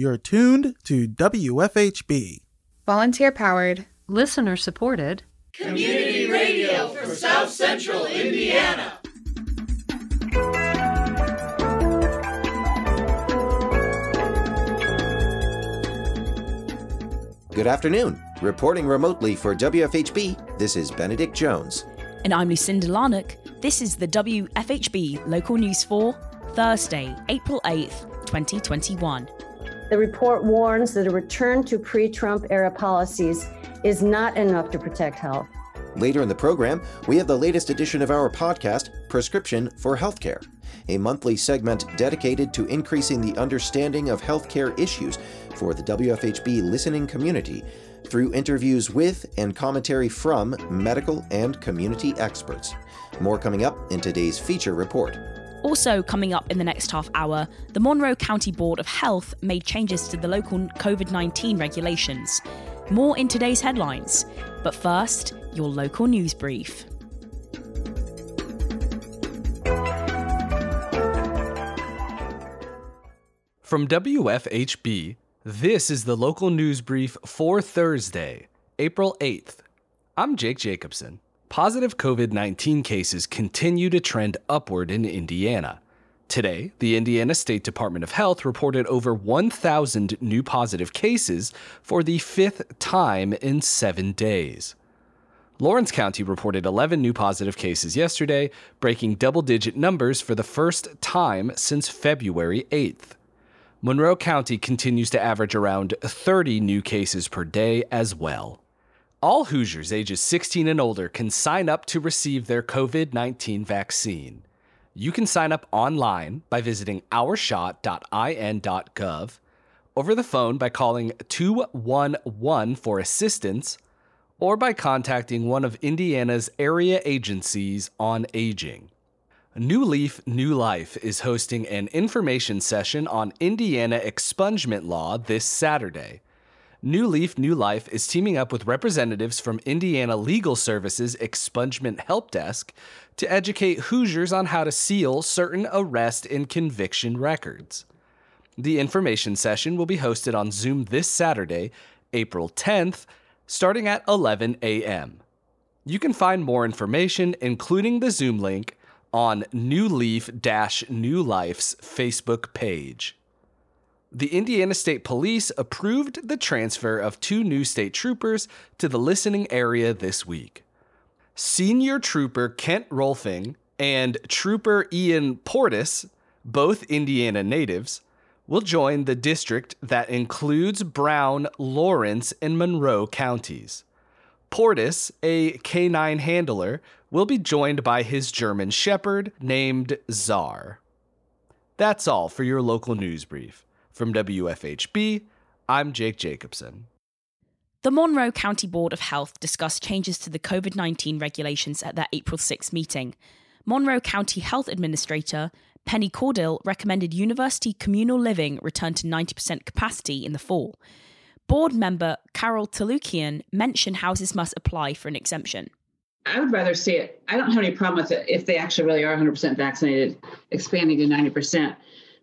You're tuned to WFHB. Volunteer powered, listener supported, community radio for South Central Indiana. Good afternoon. Reporting remotely for WFHB, this is Benedict Jones. And I'm Lucinda Larnock. This is the WFHB Local News for Thursday, April 8th, 2021. The report warns that a return to pre Trump era policies is not enough to protect health. Later in the program, we have the latest edition of our podcast, Prescription for Healthcare, a monthly segment dedicated to increasing the understanding of healthcare issues for the WFHB listening community through interviews with and commentary from medical and community experts. More coming up in today's feature report. Also, coming up in the next half hour, the Monroe County Board of Health made changes to the local COVID 19 regulations. More in today's headlines. But first, your local news brief. From WFHB, this is the local news brief for Thursday, April 8th. I'm Jake Jacobson. Positive COVID 19 cases continue to trend upward in Indiana. Today, the Indiana State Department of Health reported over 1,000 new positive cases for the fifth time in seven days. Lawrence County reported 11 new positive cases yesterday, breaking double digit numbers for the first time since February 8th. Monroe County continues to average around 30 new cases per day as well. All Hoosiers ages 16 and older can sign up to receive their COVID 19 vaccine. You can sign up online by visiting ourshot.in.gov, over the phone by calling 211 for assistance, or by contacting one of Indiana's area agencies on aging. New Leaf New Life is hosting an information session on Indiana expungement law this Saturday. New Leaf New Life is teaming up with representatives from Indiana Legal Services Expungement Help Desk to educate Hoosiers on how to seal certain arrest and conviction records. The information session will be hosted on Zoom this Saturday, April 10th, starting at 11 a.m. You can find more information, including the Zoom link, on New Leaf New Life's Facebook page the Indiana State Police approved the transfer of two new state troopers to the listening area this week. Senior Trooper Kent Rolfing and Trooper Ian Portis, both Indiana natives, will join the district that includes Brown, Lawrence, and Monroe counties. Portis, a canine handler, will be joined by his German Shepherd named Czar. That's all for your local news brief. From WFHB, I'm Jake Jacobson. The Monroe County Board of Health discussed changes to the COVID 19 regulations at their April 6 meeting. Monroe County Health Administrator Penny Caudill recommended university communal living return to 90% capacity in the fall. Board member Carol Talukian mentioned houses must apply for an exemption. I would rather see it. I don't have any problem with it if they actually really are 100% vaccinated, expanding to 90%.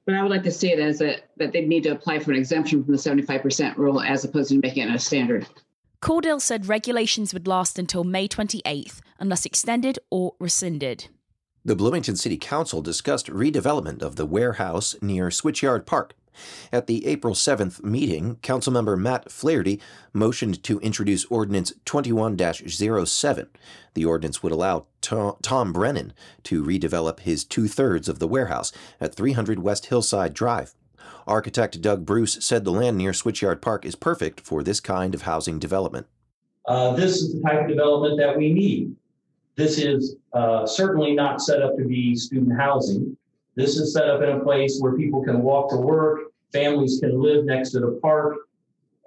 But I would like to see it as a, that they'd need to apply for an exemption from the 75% rule as opposed to making it a standard. Caudill said regulations would last until May 28th unless extended or rescinded. The Bloomington City Council discussed redevelopment of the warehouse near Switchyard Park. At the April 7th meeting, Councilmember Matt Flaherty motioned to introduce Ordinance 21 07. The ordinance would allow Tom Brennan to redevelop his two thirds of the warehouse at 300 West Hillside Drive. Architect Doug Bruce said the land near Switchyard Park is perfect for this kind of housing development. Uh, this is the type of development that we need. This is uh, certainly not set up to be student housing. This is set up in a place where people can walk to work, families can live next to the park.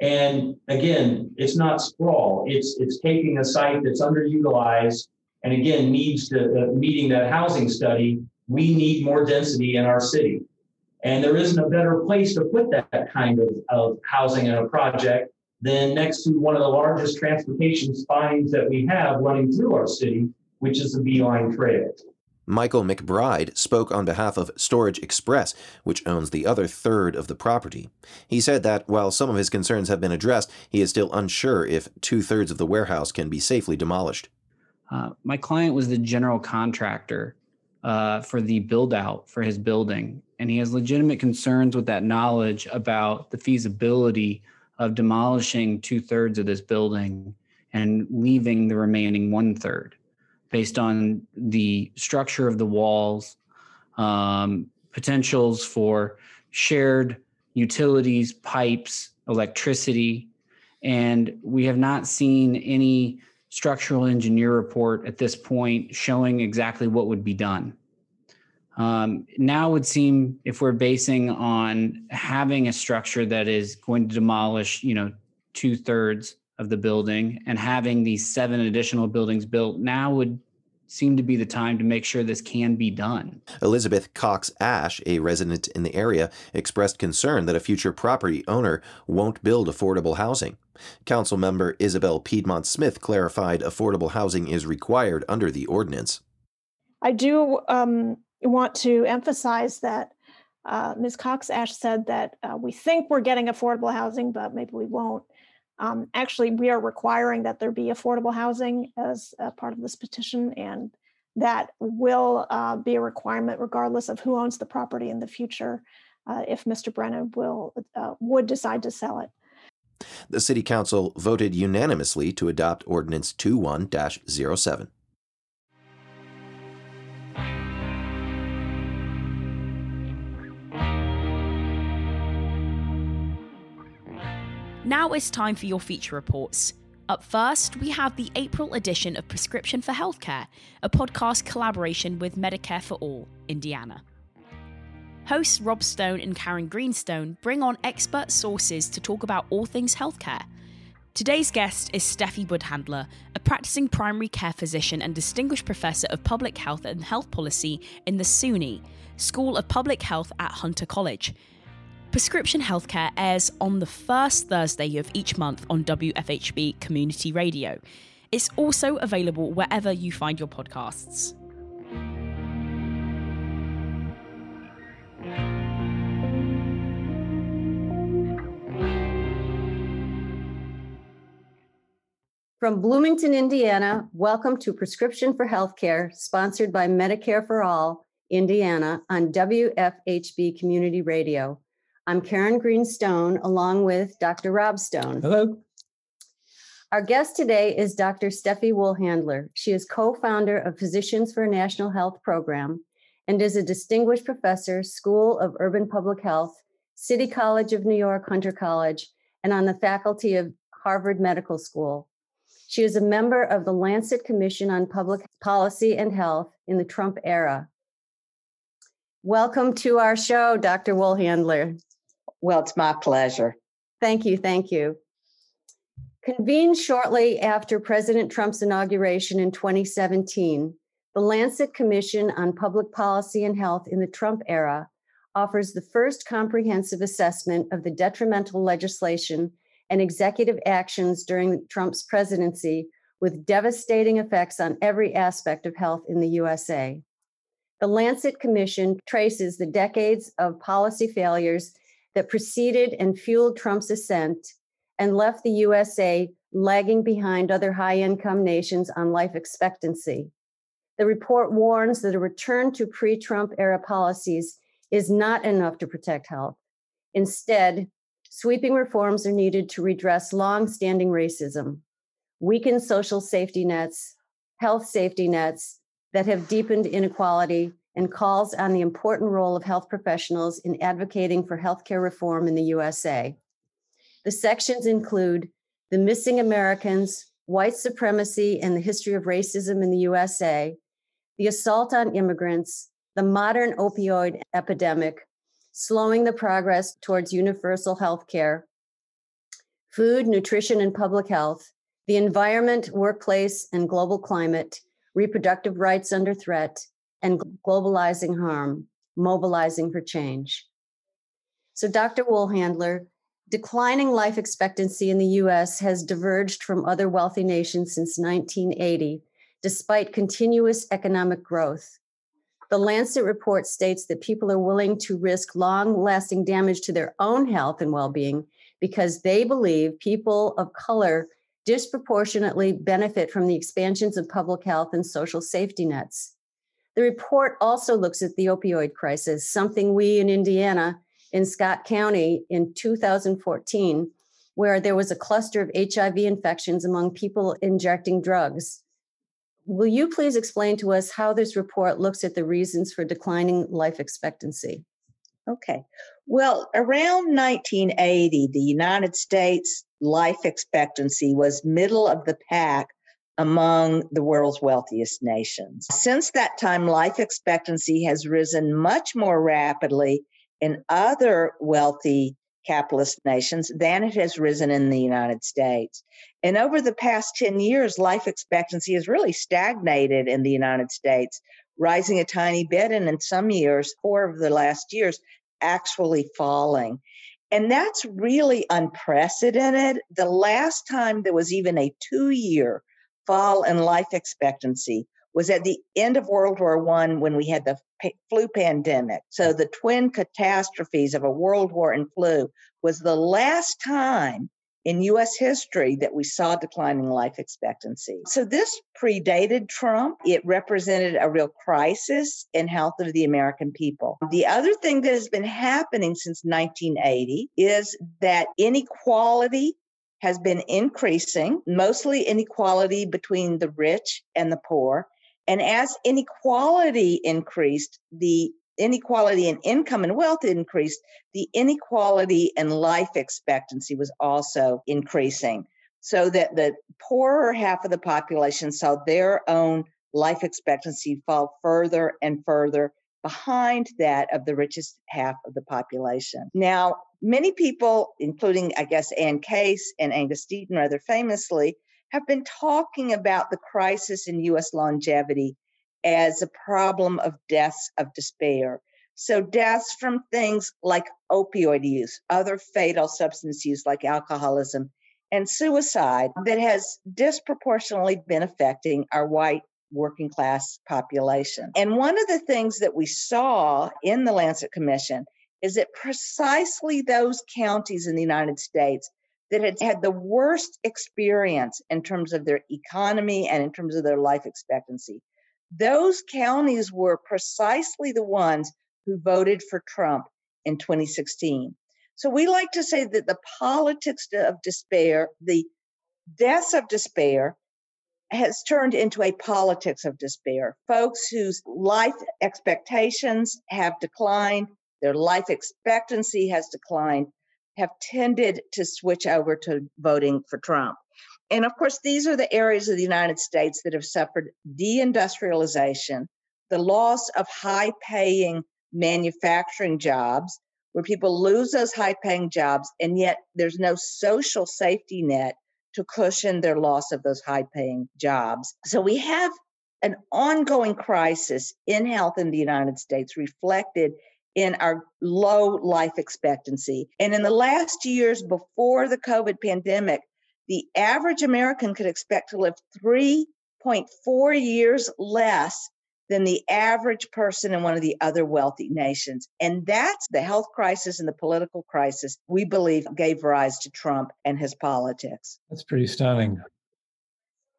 And again, it's not sprawl. It's it's taking a site that's underutilized and again needs to uh, meeting that housing study. We need more density in our city, and there isn't a better place to put that kind of, of housing in a project than next to one of the largest transportation spines that we have running through our city, which is the B-Line Trail. Michael McBride spoke on behalf of Storage Express, which owns the other third of the property. He said that while some of his concerns have been addressed, he is still unsure if two thirds of the warehouse can be safely demolished. Uh, my client was the general contractor uh, for the build out for his building, and he has legitimate concerns with that knowledge about the feasibility of demolishing two thirds of this building and leaving the remaining one third based on the structure of the walls, um, potentials for shared utilities, pipes, electricity. And we have not seen any structural engineer report at this point showing exactly what would be done. Um, now would seem if we're basing on having a structure that is going to demolish, you know, two thirds of the building and having these seven additional buildings built now would seem to be the time to make sure this can be done. Elizabeth Cox Ash, a resident in the area, expressed concern that a future property owner won't build affordable housing. Council member Isabel Piedmont Smith clarified affordable housing is required under the ordinance. I do um, want to emphasize that uh, Ms. Cox Ash said that uh, we think we're getting affordable housing, but maybe we won't. Um, actually, we are requiring that there be affordable housing as a part of this petition, and that will uh, be a requirement regardless of who owns the property in the future uh, if Mr. Brennan will uh, would decide to sell it. The City Council voted unanimously to adopt Ordinance 21 07. Now it's time for your feature reports. Up first, we have the April edition of Prescription for Healthcare, a podcast collaboration with Medicare for All, Indiana. Hosts Rob Stone and Karen Greenstone bring on expert sources to talk about all things healthcare. Today's guest is Steffi Woolhandler, a practicing primary care physician and distinguished professor of public health and health policy in the CUNY, School of Public Health at Hunter College. Prescription Healthcare airs on the first Thursday of each month on WFHB Community Radio. It's also available wherever you find your podcasts. From Bloomington, Indiana, welcome to Prescription for Healthcare, sponsored by Medicare for All, Indiana, on WFHB Community Radio. I'm Karen Greenstone, along with Dr. Rob Stone. Hello. Our guest today is Dr. Steffi Woolhandler. She is co founder of Physicians for a National Health Program and is a distinguished professor, School of Urban Public Health, City College of New York, Hunter College, and on the faculty of Harvard Medical School. She is a member of the Lancet Commission on Public Policy and Health in the Trump era. Welcome to our show, Dr. Woolhandler. Well, it's my pleasure. Thank you. Thank you. Convened shortly after President Trump's inauguration in 2017, the Lancet Commission on Public Policy and Health in the Trump era offers the first comprehensive assessment of the detrimental legislation and executive actions during Trump's presidency with devastating effects on every aspect of health in the USA. The Lancet Commission traces the decades of policy failures that preceded and fueled Trump's ascent and left the USA lagging behind other high income nations on life expectancy. The report warns that a return to pre Trump era policies is not enough to protect health. Instead, sweeping reforms are needed to redress long standing racism, weaken social safety nets, health safety nets that have deepened inequality, and calls on the important role of health professionals in advocating for healthcare reform in the USA. The sections include the missing Americans, white supremacy and the history of racism in the USA, the assault on immigrants, the modern opioid epidemic, slowing the progress towards universal health care, food, nutrition, and public health, the environment, workplace, and global climate, reproductive rights under threat, and globalizing harm, mobilizing for change. So, Dr. Woolhandler, declining life expectancy in the US has diverged from other wealthy nations since 1980, despite continuous economic growth. The Lancet report states that people are willing to risk long lasting damage to their own health and well being because they believe people of color disproportionately benefit from the expansions of public health and social safety nets. The report also looks at the opioid crisis, something we in Indiana, in Scott County in 2014, where there was a cluster of HIV infections among people injecting drugs. Will you please explain to us how this report looks at the reasons for declining life expectancy? Okay. Well, around 1980, the United States life expectancy was middle of the pack among the world's wealthiest nations. Since that time, life expectancy has risen much more rapidly in other wealthy capitalist nations than it has risen in the United States. And over the past 10 years, life expectancy has really stagnated in the United States, rising a tiny bit, and in some years, four of the last years, actually falling. And that's really unprecedented. The last time there was even a two year fall in life expectancy was at the end of World War One when we had the flu pandemic. So the twin catastrophes of a world war and flu was the last time in US history that we saw declining life expectancy. So this predated Trump. It represented a real crisis in health of the American people. The other thing that has been happening since 1980 is that inequality has been increasing, mostly inequality between the rich and the poor. And as inequality increased, the inequality in income and wealth increased, the inequality in life expectancy was also increasing. So that the poorer half of the population saw their own life expectancy fall further and further behind that of the richest half of the population. Now, many people, including, I guess, Anne Case and Angus Deaton rather famously, have been talking about the crisis in US longevity as a problem of deaths of despair. So, deaths from things like opioid use, other fatal substance use like alcoholism, and suicide that has disproportionately been affecting our white working class population. And one of the things that we saw in the Lancet Commission is that precisely those counties in the United States that had had the worst experience in terms of their economy and in terms of their life expectancy those counties were precisely the ones who voted for Trump in 2016. So we like to say that the politics of despair, the deaths of despair, has turned into a politics of despair. Folks whose life expectations have declined, their life expectancy has declined, have tended to switch over to voting for Trump. And of course, these are the areas of the United States that have suffered deindustrialization, the loss of high paying manufacturing jobs, where people lose those high paying jobs, and yet there's no social safety net to cushion their loss of those high paying jobs. So we have an ongoing crisis in health in the United States reflected in our low life expectancy. And in the last years before the COVID pandemic, the average American could expect to live 3.4 years less than the average person in one of the other wealthy nations. And that's the health crisis and the political crisis we believe gave rise to Trump and his politics. That's pretty stunning.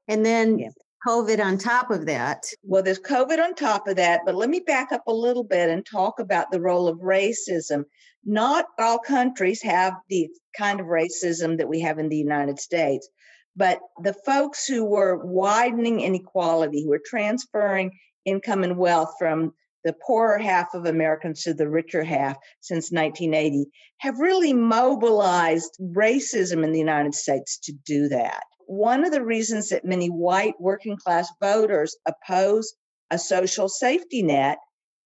And then yeah. COVID on top of that. Well, there's COVID on top of that, but let me back up a little bit and talk about the role of racism not all countries have the kind of racism that we have in the United States, but the folks who were widening inequality, who were transferring income and wealth from the poorer half of Americans to the richer half since 1980, have really mobilized racism in the United States to do that. One of the reasons that many white working class voters oppose a social safety net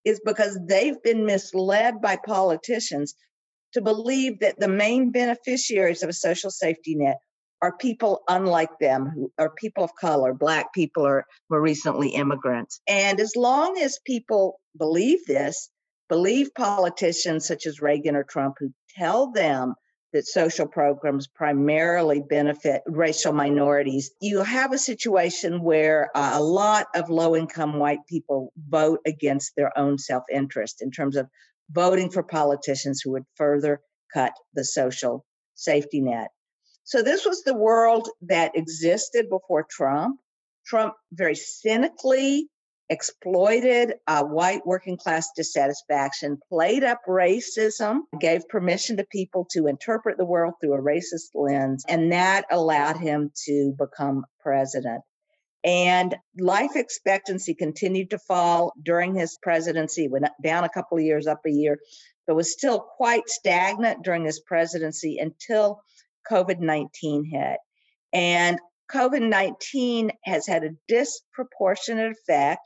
is because they've been misled by politicians to believe that the main beneficiaries of a social safety net are people unlike them who are people of color black people or more recently immigrants and as long as people believe this believe politicians such as reagan or trump who tell them that social programs primarily benefit racial minorities. You have a situation where uh, a lot of low income white people vote against their own self interest in terms of voting for politicians who would further cut the social safety net. So, this was the world that existed before Trump. Trump very cynically exploited uh, white working class dissatisfaction, played up racism, gave permission to people to interpret the world through a racist lens, and that allowed him to become president. And life expectancy continued to fall during his presidency, went down a couple of years, up a year, but was still quite stagnant during his presidency until COVID 19 hit. And COVID 19 has had a disproportionate effect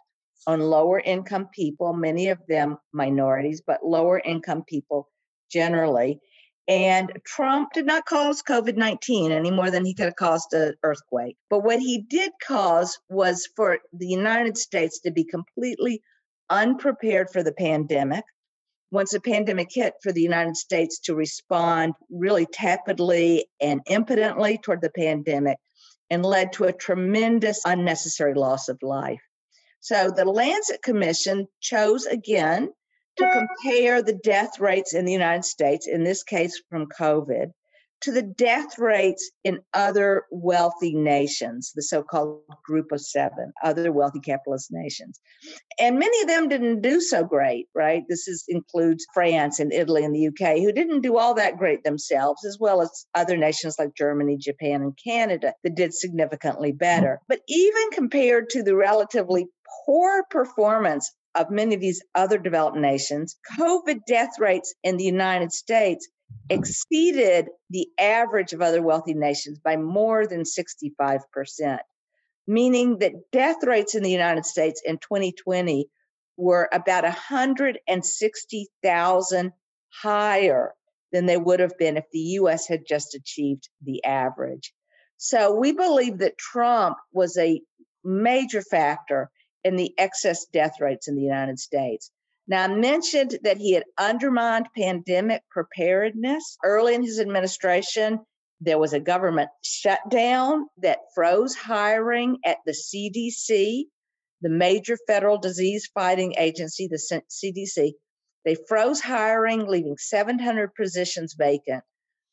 on lower income people, many of them minorities, but lower income people generally. And Trump did not cause COVID 19 any more than he could have caused an earthquake. But what he did cause was for the United States to be completely unprepared for the pandemic. Once the pandemic hit, for the United States to respond really tepidly and impotently toward the pandemic and led to a tremendous unnecessary loss of life. So the Lancet Commission chose again to compare the death rates in the United States, in this case from COVID, to the death rates in other wealthy nations, the so called group of seven, other wealthy capitalist nations. And many of them didn't do so great, right? This is, includes France and Italy and the UK, who didn't do all that great themselves, as well as other nations like Germany, Japan, and Canada that did significantly better. Mm. But even compared to the relatively poor performance of many of these other developed nations, COVID death rates in the United States exceeded the average of other wealthy nations by more than 65%, meaning that death rates in the United States in 2020 were about 160,000 higher than they would have been if the US had just achieved the average. So we believe that Trump was a major factor in the excess death rates in the United States. Now, I mentioned that he had undermined pandemic preparedness. Early in his administration, there was a government shutdown that froze hiring at the CDC, the major federal disease fighting agency, the CDC. They froze hiring, leaving 700 positions vacant.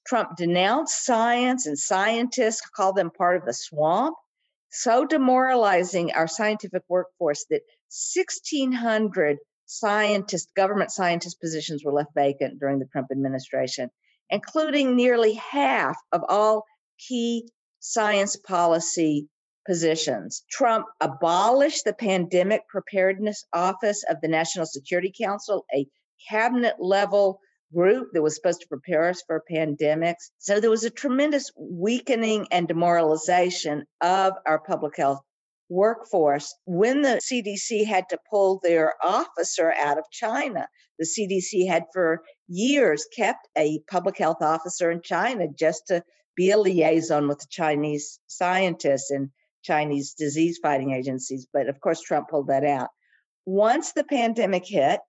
Trump denounced science and scientists, called them part of the swamp so demoralizing our scientific workforce that 1,600 scientist, government scientist positions were left vacant during the Trump administration, including nearly half of all key science policy positions. Trump abolished the Pandemic Preparedness Office of the National Security Council, a cabinet level group that was supposed to prepare us for pandemics. So there was a tremendous weakening and demoralization of our public health workforce when the CDC had to pull their officer out of China. The CDC had for years kept a public health officer in China just to be a liaison with the Chinese scientists and Chinese disease fighting agencies. But of course, Trump pulled that out. Once the pandemic hit,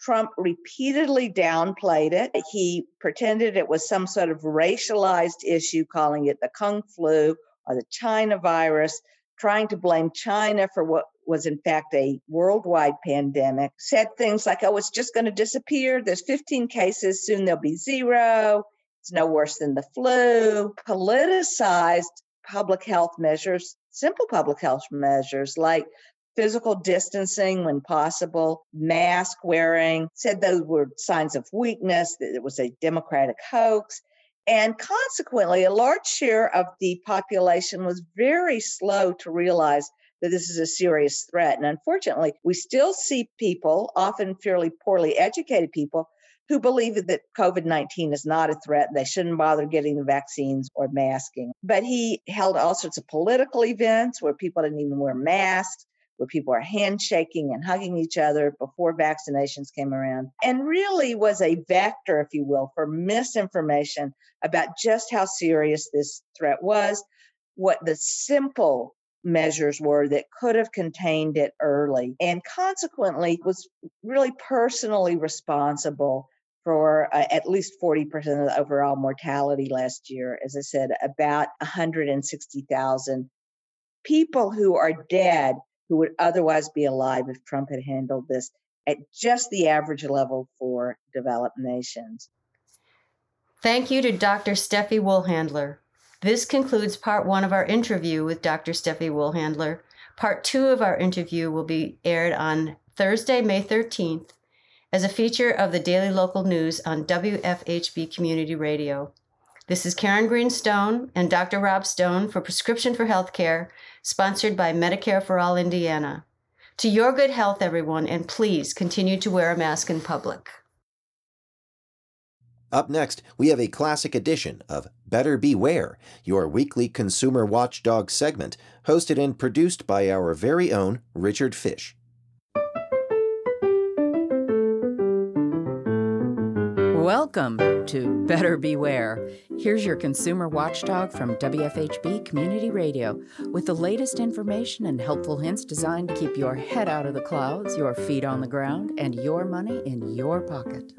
Trump repeatedly downplayed it. He pretended it was some sort of racialized issue, calling it the Kung flu or the China virus, trying to blame China for what was in fact a worldwide pandemic. Said things like, oh, it's just going to disappear. There's 15 cases, soon there'll be zero. It's no worse than the flu. Politicized public health measures, simple public health measures like physical distancing when possible, mask wearing, said those were signs of weakness, that it was a democratic hoax. And consequently, a large share of the population was very slow to realize that this is a serious threat. And unfortunately, we still see people, often fairly poorly educated people, who believe that COVID 19 is not a threat. They shouldn't bother getting the vaccines or masking. But he held all sorts of political events where people didn't even wear masks where people are handshaking and hugging each other before vaccinations came around, and really was a vector, if you will, for misinformation about just how serious this threat was, what the simple measures were that could have contained it early, and consequently was really personally responsible for uh, at least 40% of the overall mortality last year. As I said, about 160,000 people who are dead who would otherwise be alive if Trump had handled this at just the average level for developed nations. Thank you to Dr. Steffi Woolhandler. This concludes part one of our interview with Dr. Steffi Woolhandler. Part two of our interview will be aired on Thursday, May 13th, as a feature of the Daily Local News on WFHB Community Radio. This is Karen Greenstone and Dr. Rob Stone for Prescription for Healthcare, sponsored by Medicare for All Indiana. To your good health, everyone, and please continue to wear a mask in public. Up next, we have a classic edition of Better Beware, your weekly consumer watchdog segment, hosted and produced by our very own Richard Fish. Welcome to Better Beware. Here's your consumer watchdog from WFHB Community Radio with the latest information and helpful hints designed to keep your head out of the clouds, your feet on the ground, and your money in your pocket.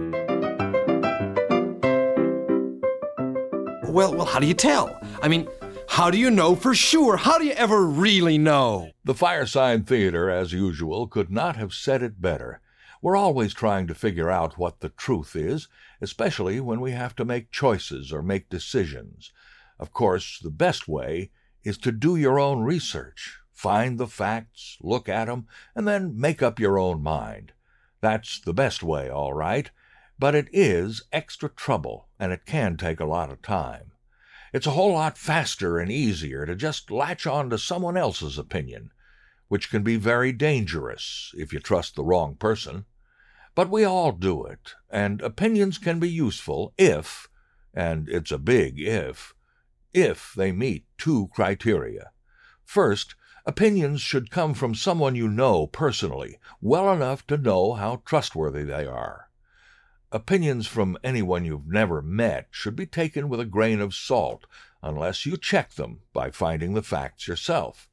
Well, well, how do you tell? I mean, how do you know for sure? How do you ever really know? The Firesign Theater, as usual, could not have said it better. We're always trying to figure out what the truth is, especially when we have to make choices or make decisions. Of course, the best way is to do your own research, find the facts, look at them, and then make up your own mind. That's the best way, all right, but it is extra trouble, and it can take a lot of time. It's a whole lot faster and easier to just latch on to someone else's opinion, which can be very dangerous if you trust the wrong person. But we all do it, and opinions can be useful if, and it's a big if, if they meet two criteria. First, opinions should come from someone you know personally, well enough to know how trustworthy they are. Opinions from anyone you've never met should be taken with a grain of salt, unless you check them by finding the facts yourself.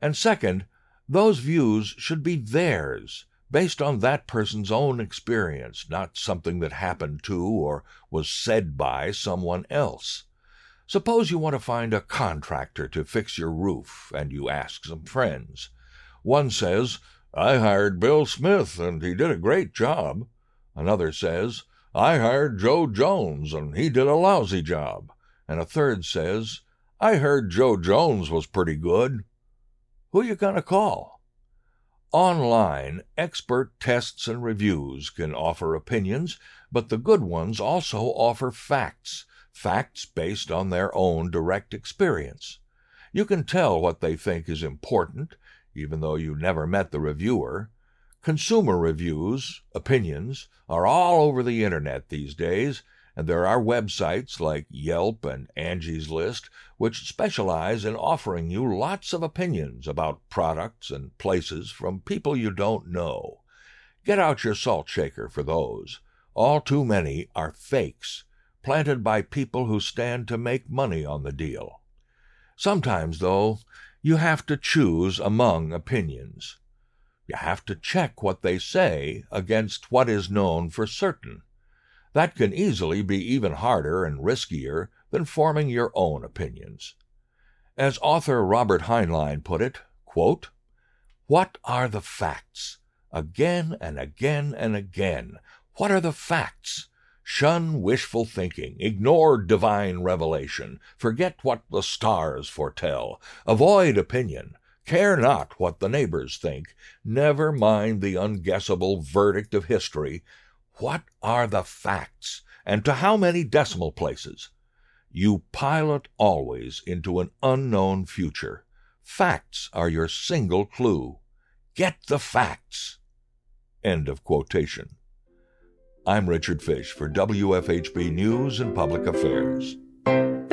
And second, those views should be theirs based on that person's own experience, not something that happened to or was said by someone else. Suppose you want to find a contractor to fix your roof, and you ask some friends. One says, I hired Bill Smith, and he did a great job. Another says, I hired Joe Jones, and he did a lousy job. And a third says, I heard Joe Jones was pretty good. Who you to call? Online, expert tests and reviews can offer opinions, but the good ones also offer facts, facts based on their own direct experience. You can tell what they think is important, even though you never met the reviewer. Consumer reviews, opinions, are all over the internet these days, and there are websites like Yelp and Angie's List which specialize in offering you lots of opinions about products and places from people you don't know. Get out your salt shaker for those. All too many are fakes, planted by people who stand to make money on the deal. Sometimes, though, you have to choose among opinions. You have to check what they say against what is known for certain. That can easily be even harder and riskier than forming your own opinions. As author Robert Heinlein put it, quote, What are the facts? Again and again and again. What are the facts? Shun wishful thinking, ignore divine revelation, forget what the stars foretell, avoid opinion, care not what the neighbors think, never mind the unguessable verdict of history, what are the facts, and to how many decimal places? You pilot always into an unknown future. Facts are your single clue. Get the facts. End of quotation. I'm Richard Fish for WFHB News and Public Affairs.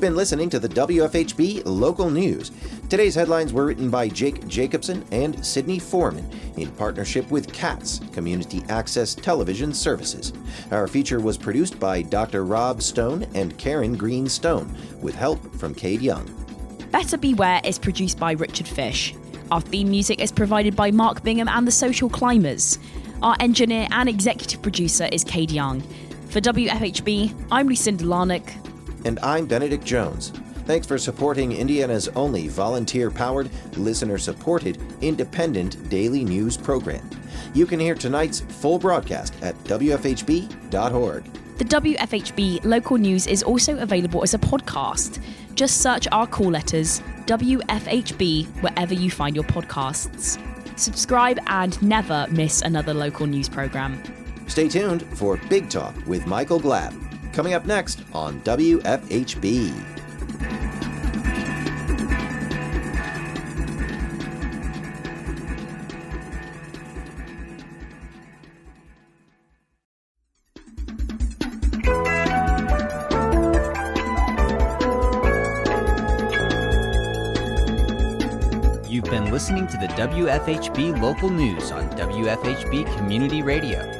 You've been listening to the WFHB Local News. Today's headlines were written by Jake Jacobson and Sydney Foreman in partnership with CATS, Community Access Television Services. Our feature was produced by Dr. Rob Stone and Karen Green Stone, with help from Cade Young. Better Beware is produced by Richard Fish. Our theme music is provided by Mark Bingham and the Social Climbers. Our engineer and executive producer is Cade Young. For WFHB, I'm Lucinda Larnach. And I'm Benedict Jones. Thanks for supporting Indiana's only volunteer powered, listener supported, independent daily news program. You can hear tonight's full broadcast at WFHB.org. The WFHB local news is also available as a podcast. Just search our call letters, WFHB, wherever you find your podcasts. Subscribe and never miss another local news program. Stay tuned for Big Talk with Michael Glab, coming up next on WFHB. You've been listening to the WFHB local news on WFHB Community Radio.